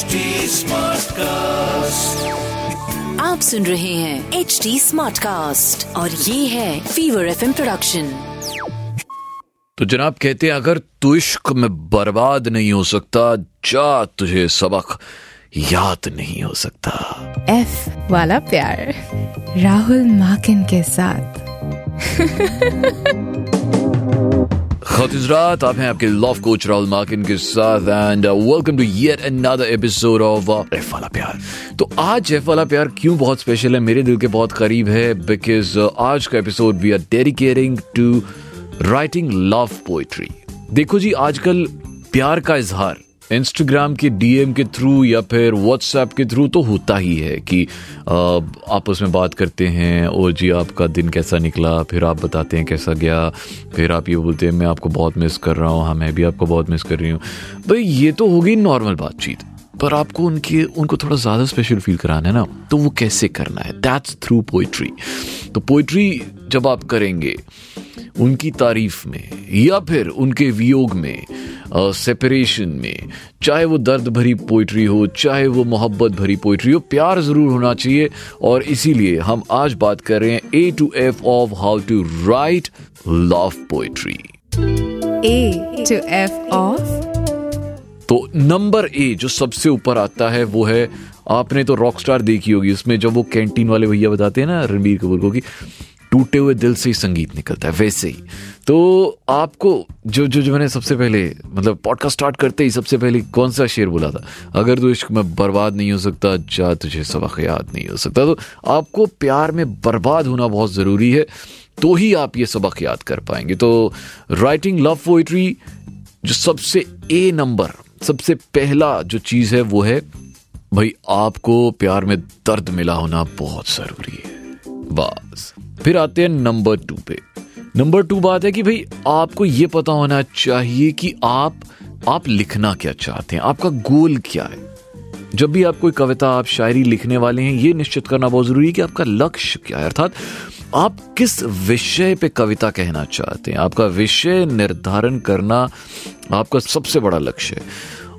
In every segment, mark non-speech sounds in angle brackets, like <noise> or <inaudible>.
HD Smartcast. आप सुन रहे हैं एच डी स्मार्ट कास्ट और ये है फीवर एफ़ प्रोडक्शन तो जनाब कहते हैं अगर तू इश्क में बर्बाद नहीं हो सकता जा तुझे सबक याद नहीं हो सकता। एफ़ वाला प्यार राहुल माकिन के साथ। <laughs> खतिजरात आप हैं आपके लव कोच राहुल मार्किन के साथ and welcome to yet another episode of F वाला प्यार तो आज एफ़ वाला प्यार क्यों बहुत स्पेशल है? मेरे दिल के बहुत करीब है बिकॉज़ आज का episode we are dedicating to writing love poetry देखो जी, आजकल प्यार का इजहार इंस्टाग्राम के डीएम के थ्रू या फिर व्हाट्सएप के थ्रू तो होता ही है कि आपस में बात करते हैं और जी आपका दिन कैसा निकला, फिर आप बताते हैं कैसा गया, फिर आप ये बोलते हैं, मैं आपको बहुत मिस कर रहा हूँ हाँ मैं भी आपको बहुत मिस कर रही हूँ। भाई, ये तो होगी नॉर्मल बातचीत, पर आपको उनके, उनको थोड़ा ज़्यादा स्पेशल फील कराना है ना तो वो कैसे करना है? दैट्स थ्रू पोइट्री तो पोइट्री जब आप करेंगे उनकी तारीफ़ में या फिर उनके वियोग में सेपरेशन में चाहे वो दर्द भरी पोइट्री हो चाहे वो मोहब्बत भरी पोइट्री हो प्यार ज़रूर होना चाहिए। और इसीलिए हम आज बात कर रहे हैं A to F of how to write love poetry A to F of तो नंबर ए जो सबसे ऊपर आता है वो है आपने तो रॉक स्टार देखी होगी उसमें जब वो कैंटीन वाले भैया बताते हैं ना रणबीर कपूर को कि टूटे हुए दिल से ही संगीत निकलता है, वैसे ही। तो आपको जो जो जो मैंने सबसे पहले मतलब पॉडकास्ट स्टार्ट करते ही सबसे पहले कौन सा शेर बोला था? अगर तू इश्क में बर्बाद नहीं हो सकता, जा तुझे सबक याद नहीं हो सकता। तो आपको प्यार में बर्बाद होना बहुत ज़रूरी है तो ही आप ये सबक याद कर पाएँगे। तो राइटिंग लव पोइट्री जो सबसे ए नंबर सबसे पहला जो चीज़ है वो है, भाई आपको प्यार में दर्द मिला होना बहुत ज़रूरी है। बस। फिर आते हैं नंबर टू पे। नंबर टू बात है कि भाई, आपको ये पता होना चाहिए कि आप आप लिखना क्या चाहते हैं? आपका गोल क्या है? जब भी आप कोई कविता, आप शायरी लिखने वाले हैं, ये निश्चित करना बहुत ज़रूरी है कि आपका लक्ष्य क्या है। अर्थात, आप किस विषय पे कविता कहना चाहते हैं? आपका विषय निर्धारण करना आपका सबसे बड़ा लक्ष्य है।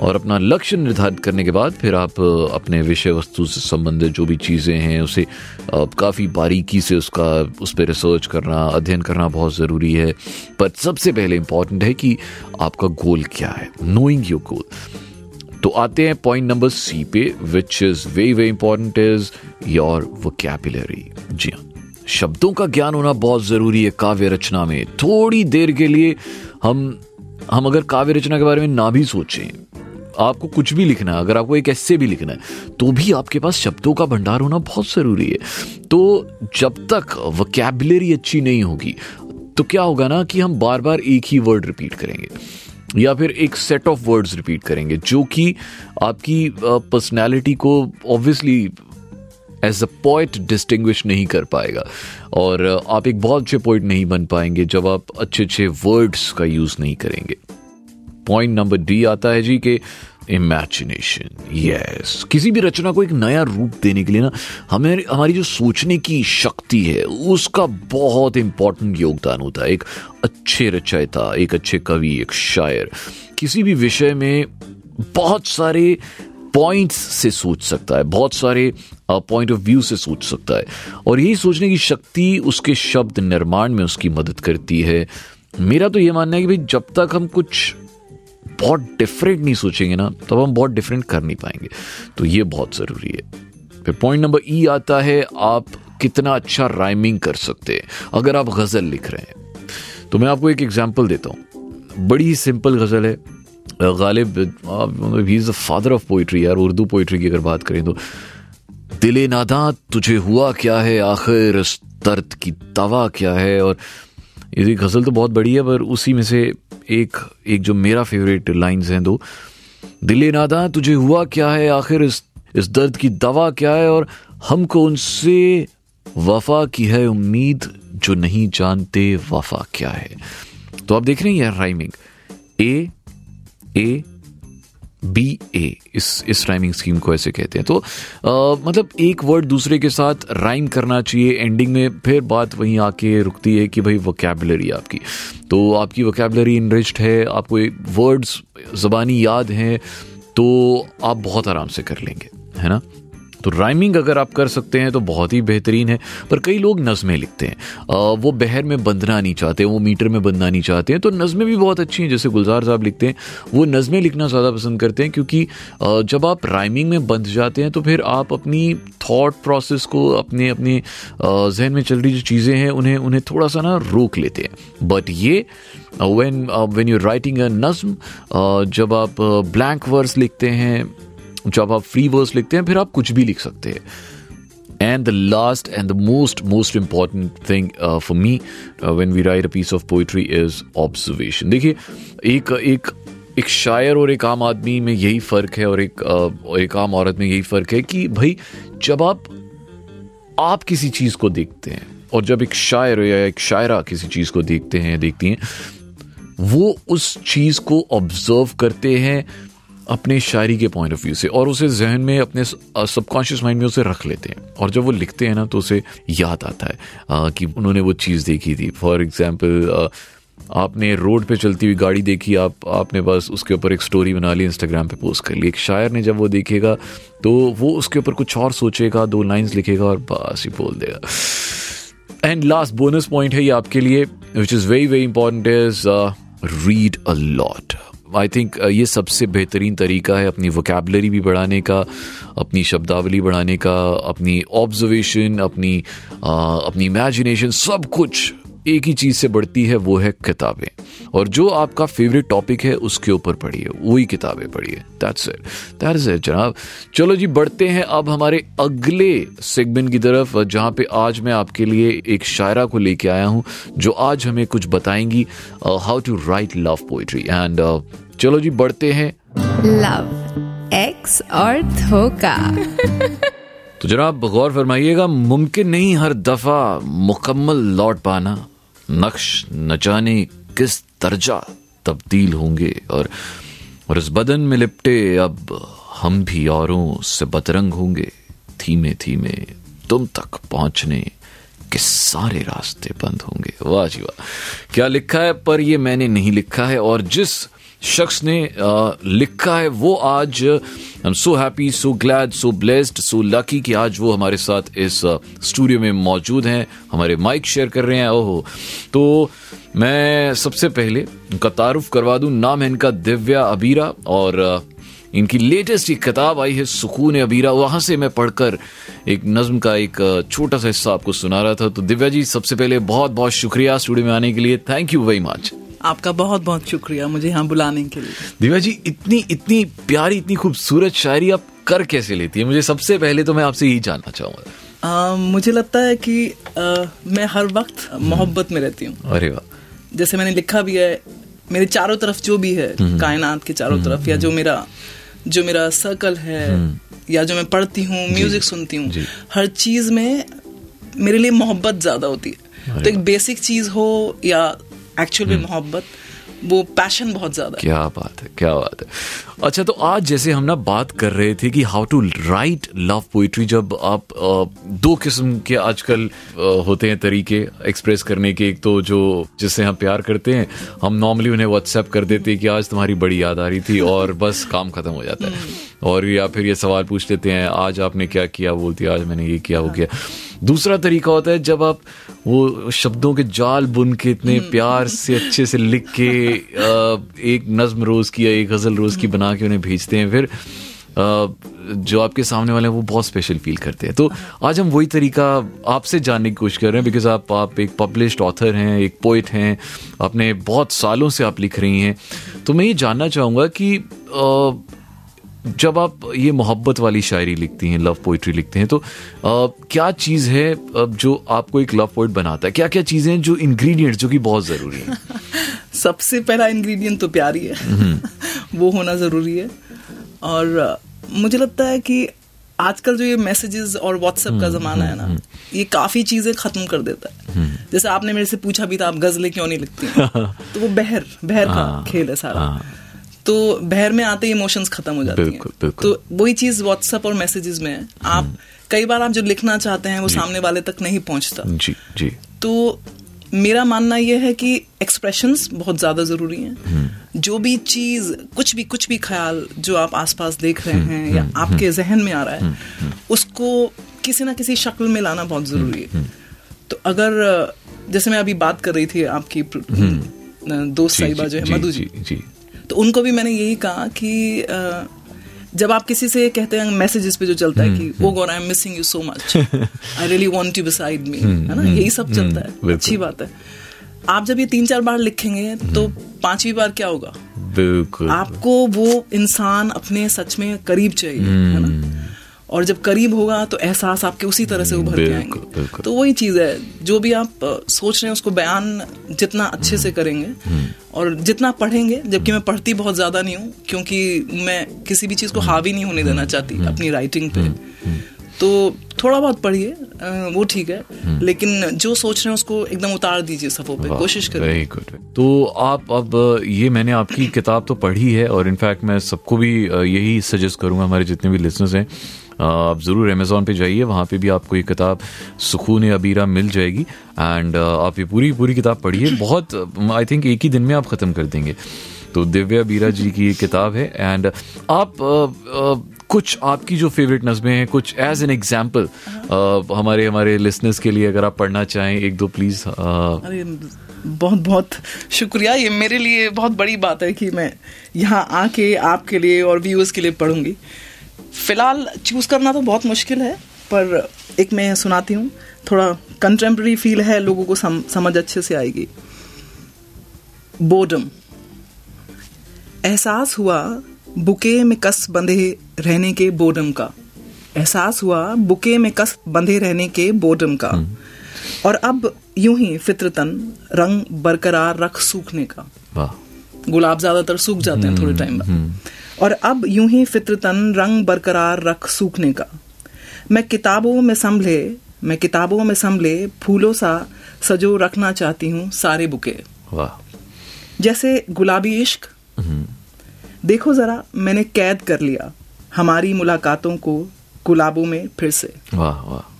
और अपना लक्ष्य निर्धारित करने के बाद फिर आप अपने विषय वस्तु से संबंधित जो भी चीज़ें हैं, उसे काफ़ी बारीकी से उसका, उस पर रिसर्च करना, अध्ययन करना बहुत ज़रूरी है। पर सबसे पहले इंपॉर्टेंट है कि आपका गोल क्या है? नोइंग योर गोल तो आते हैं पॉइंट नंबर सी पे which is very very important is your vocabulary जी हाँ। शब्दों का ज्ञान होना बहुत ज़रूरी है काव्य रचना में। थोड़ी देर के लिए हम हम अगर काव्य रचना के बारे में ना भी सोचें आपको कुछ भी लिखना है, अगर आपको एक ऐसे भी लिखना है तो भी आपके पास शब्दों का भंडार होना बहुत ज़रूरी है। तो जब तक वोकैबुलरी अच्छी नहीं होगी तो क्या होगा ना कि हम बार बार एक ही वर्ड रिपीट करेंगे, या फिर एक सेट ऑफ़ वर्ड्स रिपीट करेंगे, जो कि आपकी पर्सनैलिटी को obviously as a poet distinguish नहीं कर पाएगा। और आप एक बहुत अच्छे पोइट नहीं बन पाएँगे जब आप अच्छे अच्छे वर्ड्स का यूज़ नहीं करेंगे। पॉइंट नंबर डी आता है जी के इमेजिनेशन यस किसी भी रचना को एक नया रूप देने के लिए ना, हमें, हमारी जो सोचने की शक्ति है, उसका बहुत इंपॉर्टेंट योगदान होता है। एक अच्छे रचयिता, एक अच्छे कवि, एक शायर, किसी भी विषय में बहुत सारे पॉइंट्स से सोच सकता है, बहुत सारे पॉइंट ऑफ़ व्यू से सोच सकता है। और यही सोचने की शक्ति उसके शब्द निर्माण में उसकी मदद करती है। मेरा तो ये मानना है कि भाई जब तक हम कुछ बहुत डिफरेंट नहीं सोचेंगे ना, तब हम बहुत डिफरेंट कर नहीं पाएँगे। तो ये बहुत ज़रूरी है। फिर पॉइंट नंबर ई आता है, आप कितना अच्छा राइमिंग कर सकते हैं। अगर आप गज़ल लिख रहे हैं तो मैं आपको एक एग्ज़ाम्पल देता हूँ। बड़ी ही सिंपल गज़ल है। Ghalib he is the father of poetry यार, उर्दू पोइट्री की अगर बात करें तो। दिले नादा, तुझे हुआ क्या है? आखिर दर्द की दवा क्या है? और ये गज़ल तो बहुत बड़ी है, पर उसी में से एक एक जो मेरा फेवरेट लाइंस हैं दो। दिले नादा, तुझे हुआ क्या है? आखिर इस इस दर्द की दवा क्या है? और हमको उनसे वफा की है उम्मीद जो नहीं जानते वफा क्या है? तो आप देख रहे हैं यार राइमिंग ए ए बी ए इस इस राइमिंग स्कीम को ऐसे कहते हैं। तो आ, मतलब एक वर्ड दूसरे के साथ राइम करना चाहिए। एंडिंग में फिर बात वहीं आके रुकती है कि भाई वोकेबलरी आपकी। तो आपकी वोकेबलरी इनरिच्ड है आपको वर्ड्स ज़बानी याद हैं तो आप बहुत आराम से कर लेंगे है ना? तो राइमिंग अगर आप कर सकते हैं तो बहुत ही बेहतरीन है, पर कई लोग नज़में लिखते हैं। वो बहर में बंधना नहीं चाहते, वो मीटर में बंधना नहीं चाहते हैं तो नज़में भी बहुत अच्छी हैं, जैसे गुलजार साहब लिखते हैं। वो नज़में लिखना ज़्यादा पसंद करते हैं क्योंकि जब आप राइमिंग में बंध जाते हैं तो फिर आप अपनी थाट प्रोसेस को अपने अपने जहन में चल रही जो चीज़ें हैं, उन्हें उन्हें थोड़ा सा ना रोक लेते हैं। बट ये when when you writing a nazm जब आप ब्लैंक वर्स लिखते हैं जब आप फ्री वर्स लिखते हैं फिर आप कुछ भी लिख सकते हैं। And the last and the most most important thing for me when we write a piece of poetry is observation देखिए एक एक एक शायर और एक आम आदमी में यही फ़र्क है और एक uh, एक आम औरत में यही फ़र्क है कि भाई जब आप आप किसी चीज़ को देखते हैं और जब एक शायर या एक शायरा किसी चीज़ को देखते हैं देखती हैं वो उस चीज़ को ऑब्ज़र्व करते हैं अपने शायरी के पॉइंट ऑफ़ व्यू से और उसे जहन में अपने सबकॉन्शियस माइंड में उसे रख लेते हैं। और जब वो लिखते हैं ना तो उसे याद आता है आ, कि उन्होंने वो चीज़ देखी थी। फॉर एग्ज़ाम्पल आपने रोड पे चलती हुई गाड़ी देखी आप आपने बस उसके ऊपर एक स्टोरी बना ली इंस्टाग्राम पे पोस्ट कर ली। एक शायर ने जब वो देखेगा तो वो उसके ऊपर कुछ और सोचेगा दो लाइंस लिखेगा और बस ही बोल देगा। एंड लास्ट बोनस पॉइंट है ये आपके लिए which is very very important is read a lot I think uh, ये सबसे बेहतरीन तरीका है अपनी वोकेबलरी भी बढ़ाने का अपनी शब्दावली बढ़ाने का अपनी ऑब्जर्वेशन अपनी uh, अपनी इमेजिनेशन सब कुछ एक ही चीज़ से बढ़ती है वो है किताबें। और जो आपका फेवरेट टॉपिक है उसके ऊपर पढ़िए वही किताबें पढ़िए। दैट्स इट दैट्स इट जनाब। चलो जी बढ़ते हैं अब हमारे अगले सेगमेंट की तरफ़ जहाँ पे आज मैं आपके लिए एक शायरा को लेके आया हूँ जो आज हमें कुछ बताएँगी how to write love poetry and चलो जी बढ़ते हैं। लव एक्स और धोखा। <laughs> तो जनाब गौर फरमाइएगा मुमकिन नहीं हर दफ़ा मुकम्मल लौट पाना। नक्श न जाने किस दर्जा तब्दील होंगे और और इस बदन में लिपटे अब हम भी औरों से बदरंग होंगे। धीमे धीमे तुम तक पहुँचने के सारे रास्ते बंद होंगे। वाह जी वाह। क्या लिखा है? पर ये मैंने नहीं लिखा है। और जिस शख्स ने लिखा है, वो आज I am so happy so glad so blessed so lucky कि आज वो हमारे साथ इस स्टूडियो में मौजूद हैं, हमारे माइक शेयर कर रहे हैं, ओहो। तो मैं सबसे पहले उनका तारुफ करवा दूँ, नाम है इनका दिव्या अबीरा और इनकी लेटेस्ट एक किताब आई है, सुकून अबीरा, वहाँ से मैं पढ़कर एक नज्म का एक छोटा सा हिस्सा आपको सुना रहा था। तो दिव्या जी, सबसे पहले बहुत बहुत शुक्रिया स्टूडियो में आने के लिए। थैंक यू वेरी मच आपका बहुत बहुत शुक्रिया मुझे यहाँ बुलाने के लिए। दिव्या जी इतनी इतनी प्यारी इतनी खूबसूरत शायरी आप कर कैसे लेती है? मुझे सबसे पहले तो मैं आपसे यही जानना चाहूँगा। मुझे लगता है कि आ, मैं हर वक्त मोहब्बत में रहती हूँ। अरे वाह। जैसे मैंने लिखा भी है मेरे चारों तरफ़ जो भी है हम्म। कायनात के चारों हम्म, तरफ़ या जो हम्म। मेरा जो मेरा सर्कल है या जो मैं पढ़ती हूँ म्यूज़िक सुनती हूँ हर चीज़ में मेरे लिए मोहब्बत ज़्यादा होती है। तो एक बेसिक चीज़ हो या एक्चुअल में मोहब्बत वो पैशन बहुत ज़्यादा क्या बात है क्या बात है। अच्छा तो आज जैसे हम ना बात कर रहे थे कि how to write love poetry जब आप दो किस्म के आजकल होते हैं तरीके एक्सप्रेस करने के। एक तो जो जिससे हम प्यार करते हैं हम नॉर्मली उन्हें व्हाट्सएप कर देते हैं कि आज तुम्हारी बड़ी याद आ रही थी और बस काम खत्म हो जाता है। <laughs> हम्म। और या फिर ये सवाल पूछ लेते हैं आज आपने क्या किया? बोलती है आज मैंने ये किया वो किया। दूसरा तरीका होता है जब आप वो शब्दों के जाल बुन के इतने हम्म। प्यार से अच्छे से लिख के <laughs> एक नज्म रोज की या एक गज़ल रोज की बना के उन्हें भेजते हैं फिर जो आपके सामने वाले हैं वो बहुत स्पेशल फील करते हैं। तो आज हम वही तरीका आपसे जानने की कोशिश कर रहे हैं बिकॉज़ आप आप एक पब्लिश्ड ऑथर हैं एक पोइट हैं अपने बहुत सालों से आप लिख रही हैं। तो मैं ये जानना चाहूँगा कि जब आप ये मोहब्बत वाली शायरी लिखती हैं लव पोइट्री लिखते हैं तो आ, क्या चीज़ है अब जो आपको एक लव पोइट बनाता है? क्या क्या चीज़ें हैं जो इंग्रेडिएंट्स जो कि बहुत ज़रूरी हैं? <laughs> सबसे पहला इंग्रेडिएंट तो प्यार ही है। हम्म। <laughs> वो होना ज़रूरी है। और मुझे लगता है कि आजकल जो ये मैसेजेस और व्हाट्सएप का हम्म, जमाना है ना हम्म, ये काफ़ी चीज़ें खत्म कर देता है। जैसे आपने मेरे से पूछा भी था आप गजलें क्यों नहीं लिखती? <laughs> तो वो बहर बहर का हाँ, खेल है सारा। हाँ। तो बहर में आते ही इमोशंस खत्म हो जाते हैं। तो वही चीज़ व्हाट्सएप और मैसेजेस में है आप कई बार आप जो लिखना चाहते हैं वो सामने वाले तक नहीं पहुँचता। जी जी। तो मेरा मानना यह है कि एक्सप्रेशंस बहुत ज़्यादा ज़रूरी हैं। हम्म। जो भी चीज़ कुछ भी कुछ भी ख्याल जो आप आसपास देख रहे हम्म, हैं या आपके जहन में आ रहा है उसको किसी ना किसी शक्ल में लाना बहुत ज़रूरी है। तो अगर जैसे मैं अभी बात कर रही थी आपकी दोस्त साहिबा जो है मधु जी। जी जी। तो उनको भी मैंने यही कहा कि जब आप किसी से कहते हैं मैसेजेस पे जो चलता है कि वो God I am missing you so much I really want you beside me है ना? यही सब चलता है। अच्छी बात है। आप जब ये तीन चार बार लिखेंगे तो पांचवी बार क्या होगा? बिल्कुल। आपको वो इंसान अपने सच में करीब चाहिए है हम्म। ना और जब करीब होगा तो एहसास आपके उसी तरह से उभर के आएँगे। तो वही चीज़ है जो भी आप सोच रहे हैं उसको बयान जितना अच्छे से करेंगे हम्म। और जितना पढ़ेंगे जबकि मैं पढ़ती बहुत ज़्यादा नहीं हूँ क्योंकि मैं किसी भी चीज़ को हावी नहीं होने देना चाहती हम्म। अपनी राइटिंग पे। तो थोड़ा बहुत पढ़िए वो ठीक है लेकिन जो सोच रहे हैं उसको एकदम उतार दीजिए सफों पे कोशिश वेरी गुड तो आप अब ये मैंने आपकी किताब तो पढ़ी है और इनफैक्ट मैं सबको भी यही सजेस्ट करूँगा हमारे जितने भी लिसनर्स हैं आप ज़रूर अमेजोन पे जाइए वहाँ पे भी आपको ये किताब सुकून अबीरा मिल जाएगी। एंड आप ये पूरी पूरी किताब पढ़िए। बहुत आई थिंक एक ही दिन में आप ख़त्म कर देंगे। तो दिव्या बीरा जी की किताब है। एंड आप अ, अ, कुछ आपकी जो फेवरेट नज़में हैं कुछ एज एन एग्ज़ाम्पल हमारे हमारे लिसनर्स के लिए अगर आप पढ़ना चाहें एक दो प्लीज़ बहुत बहुत शुक्रिया। ये मेरे लिए बहुत बड़ी बात है कि मैं यहाँ आके आपके लिए और व्यूअर्स के लिए पढ़ूँगी। फ़िलहाल चूज़ करना तो बहुत मुश्किल है पर एक मैं सुनाती हूँ। थोड़ा कंटेम्प्रेरी फील है लोगों को सम, समझ अच्छे से आएगी। बोडम एहसास हुआ बुके में कस बंधे रहने के बोडम का। एहसास हुआ बुके में कस बंधे रहने के बोडम का। और अब यूँ ही फित्रतन रंग बरकरार रख सूखने का। गुलाब ज़्यादातर सूख जाते हैं थोड़े टाइम बाद। और अब यूँ ही फित्रतन रंग बरकरार रख सूखने का। मैं किताबों में संभले मैं किताबों में संभले फूलों सा सजो रखना चाहती हूँ सारे बुके। वाह। जैसे गुलाबी इश्क। देखो जरा मैंने कैद कर लिया हमारी मुलाकातों को गुलाबों में फिर से। वाह वाह।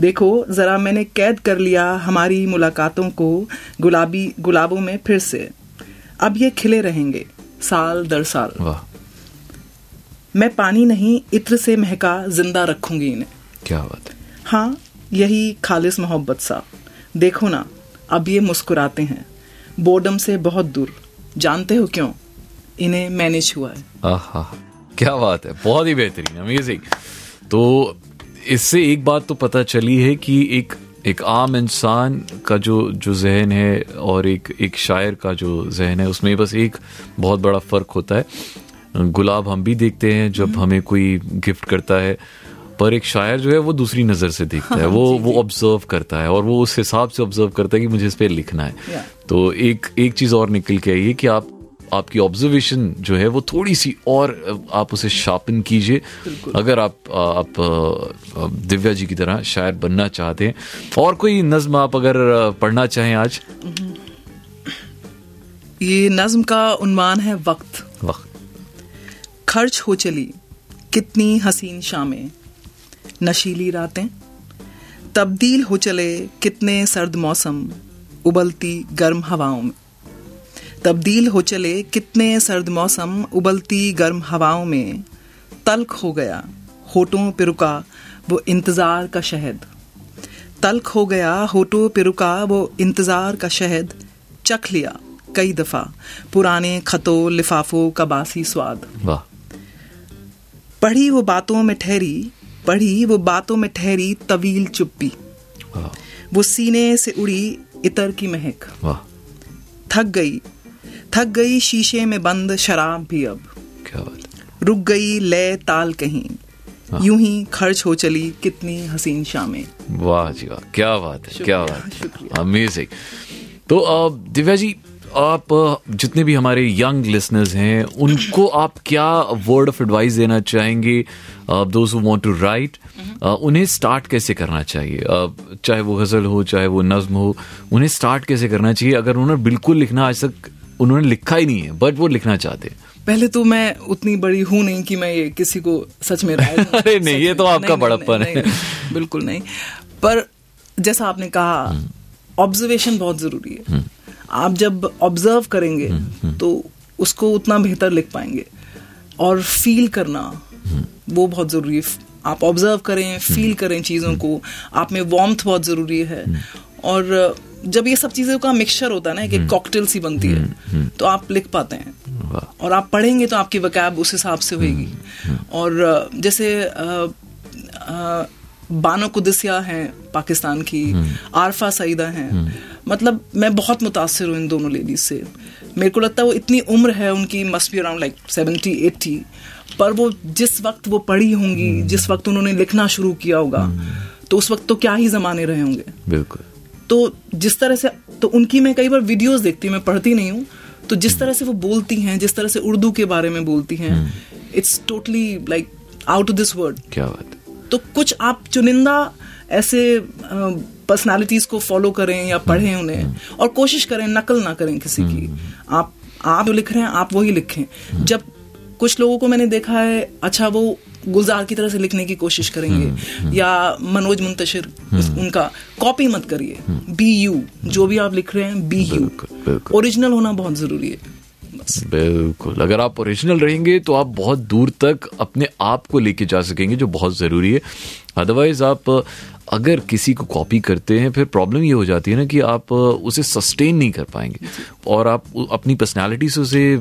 देखो जरा मैंने कैद कर लिया हमारी मुलाकातों को गुलाबी गुलाबों में फिर से। अब ये खिले रहेंगे साल दर साल। वाह। मैं पानी नहीं इत्र से महका ज़िंदा रखूँगी इन्हें। क्या बात है? हाँ यही खालिस मोहब्बत सा। देखो ना अब ये मुस्कुराते हैं। बोर्डम से बहुत दूर। जानते हो क्यों? इन्हें मैनेज हुआ है। आहा क्या बात है। बहुत ही बेहतरीन अमेजिंग तो इससे एक बात तो पता चली है कि एक एक आम इंसान का जो जो जहन है और एक एक शायर का जो जहन है उसमें बस एक बहुत बड़ा फ़र्क होता है। गुलाब हम भी देखते हैं जब हमें कोई गिफ्ट करता है पर एक शायर जो है वो दूसरी नज़र से देखता है वो वो ऑब्ज़र्व करता है और वो उस हिसाब से ऑब्ज़र्व करता है कि मुझे इस पर लिखना है। तो एक एक चीज़ और निकल के आई है कि आप आपकी ऑब्जर्वेशन जो है वो थोड़ी सी और आप उसे शार्पन कीजिए। अगर आप आप दिव्या जी की तरह शायर बनना चाहते हैं और कोई नज्म आप अगर पढ़ना चाहें आज? ये नज्म का उन्वान है वक्त। वक्त। खर्च हो चली, कितनी हसीन शामें। नशीली रातें, तब्दील हो चले, कितने सर्द मौसम, उबलती गर्म हवाओं में। तब्दील हो चले, कितने सर्द मौसम, उबलती गर्म हवाओं में। तल्ख हो गया, होठों पे रुका वो इंतज़ार का शहद। तल्ख हो गया, होठों पे रुका वो इंतज़ार का शहद। चख लिया कई दफ़ा, पुराने खतों, लिफाफों का बासी स्वाद। वाह। पढ़ी वो बातों में ठहरी पढ़ी वो बातों में ठहरी तवील चुप्पी। वो सीने से उड़ी इतर की महक। थक गई थक गई शीशे में बंद शराब भी अब। क्या बात रुक गई लय ताल कहीं। यूँ ही खर्च हो चली कितनी हसीन शामें। वाह जी वाह क्या बात है क्या बात है। अमेजिंग तो दिव्या जी आप जितने भी हमारे यंग लिसनर्स हैं उनको आप क्या वर्ड ऑफ़ एडवाइस देना चाहेंगे दोज वांट टू राइट उन्हें स्टार्ट कैसे करना चाहिए? अ, चाहे वो गज़ल हो चाहे वो नज्म हो उन्हें स्टार्ट कैसे करना चाहिए? अगर उन्होंने बिल्कुल लिखना आज तक उन्होंने लिखा ही नहीं है बट वो लिखना चाहते हैं। पहले तो मैं उतनी बड़ी हूँ नहीं कि मैं ये किसी को सच में राय। <laughs> अरे नहीं, ये तो आपका बड़प्पन है। बिल्कुल नहीं। पर जैसा आपने कहा ऑब्जर्वेशन बहुत ज़रूरी है। आप जब ऑब्ज़र्व करेंगे तो उसको उतना बेहतर लिख पाएँगे। और फील करना वो बहुत ज़रूरी है। आप ऑब्ज़र्व करें फील करें चीज़ों को। आप में वार्मथ बहुत ज़रूरी है। और जब ये सब चीज़ों का मिक्सचर होता है ना कि कॉकटेल सी बनती है तो आप लिख पाते हैं। और आप पढ़ेंगे तो आपकी वकैब उस हिसाब से होएगी। और जैसे बानो कुदसिया हैं पाकिस्तान की आरफा सईदा हैं। मतलब मैं बहुत मुतासर हूँ इन दोनों लेडीज़ से। मेरे को लगता है वो इतनी उम्र है उनकी must be around like seventy eighty पर वो जिस वक्त वो पढ़ी होंगी जिस वक्त उन्होंने लिखना शुरू किया होगा तो उस वक्त तो क्या ही जमाने रहे होंगे। बिल्कुल। तो जिस तरह से तो उनकी मैं कई बार वीडियोस देखती हूँ मैं पढ़ती नहीं हूँ तो जिस तरह से वो बोलती हैं जिस तरह से उर्दू के बारे में बोलती हैं it's totally like out of this word क्या बात तो कुछ आप चुनिंदा ऐसे पर्सनालिटीज को फॉलो करें या पढ़ें उन्हें और कोशिश करें नकल ना करें किसी की। आप आप जो लिख रहे हैं आप वही लिखें। जब कुछ लोगों को मैंने देखा है अच्छा वो गुलजार की तरह से लिखने की कोशिश करेंगे। या मनोज मुंतशिर उनका कॉपी मत करिए। बी यू जो भी आप लिख रहे हैं बी यू। ओरिजिनल होना बहुत ज़रूरी है। बस। बिल्कुल। अगर आप ओरिजिनल रहेंगे तो आप बहुत दूर तक अपने आप को लेके जा सकेंगे जो बहुत ज़रूरी है। अदरवाइज़ आप अगर किसी को कॉपी करते हैं फिर प्रॉब्लम ये हो जाती है ना कि आप उसे सस्टेन नहीं कर पाएँगे। और आप अपनी पर्सनालिटी से उसे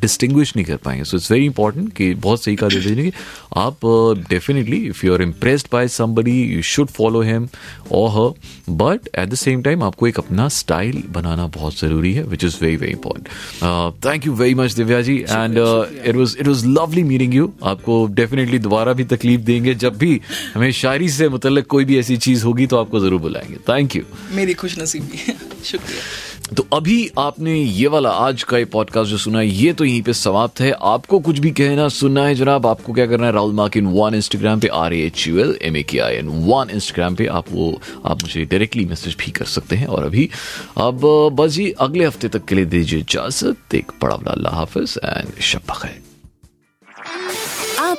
डिस्टिंग्विश नहीं कर पाएँगे। सो इट्स वेरी इंपॉर्टेंट कि बहुत सही कहा देते हैं कि आप definitely if you are impressed by somebody you should follow him और her but at the same time आपको एक अपना स्टाइल बनाना बहुत ज़रूरी है which is very very important thank you very much Divya ji. And it was it was lovely meeting you आपको definitely दोबारा भी तकलीफ़ देंगे जब भी हमें शायरी से मतलब कोई भी ऐसी चीज़ होगी तो आपको ज़रूर बुलाएँगे। थैंक यू मेरी खुश नसीबी <laughs> शुक्रिया। तो अभी आपने ये वाला आज का ये पॉडकास्ट जो सुना है ये तो यहीं पे समाप्त है। आपको कुछ भी कहना सुनना है जनाब आपको क्या करना है? Rahul mark in one Instagram पे R H U L M A K I N one Instagram पे आप वो आप मुझे डायरेक्टली मैसेज भी कर सकते हैं। और अभी अब बस जी अगले हफ़्ते तक के लिए दीजिए इजाज़त। एक अल्लाह हाफिज एंड शब खैर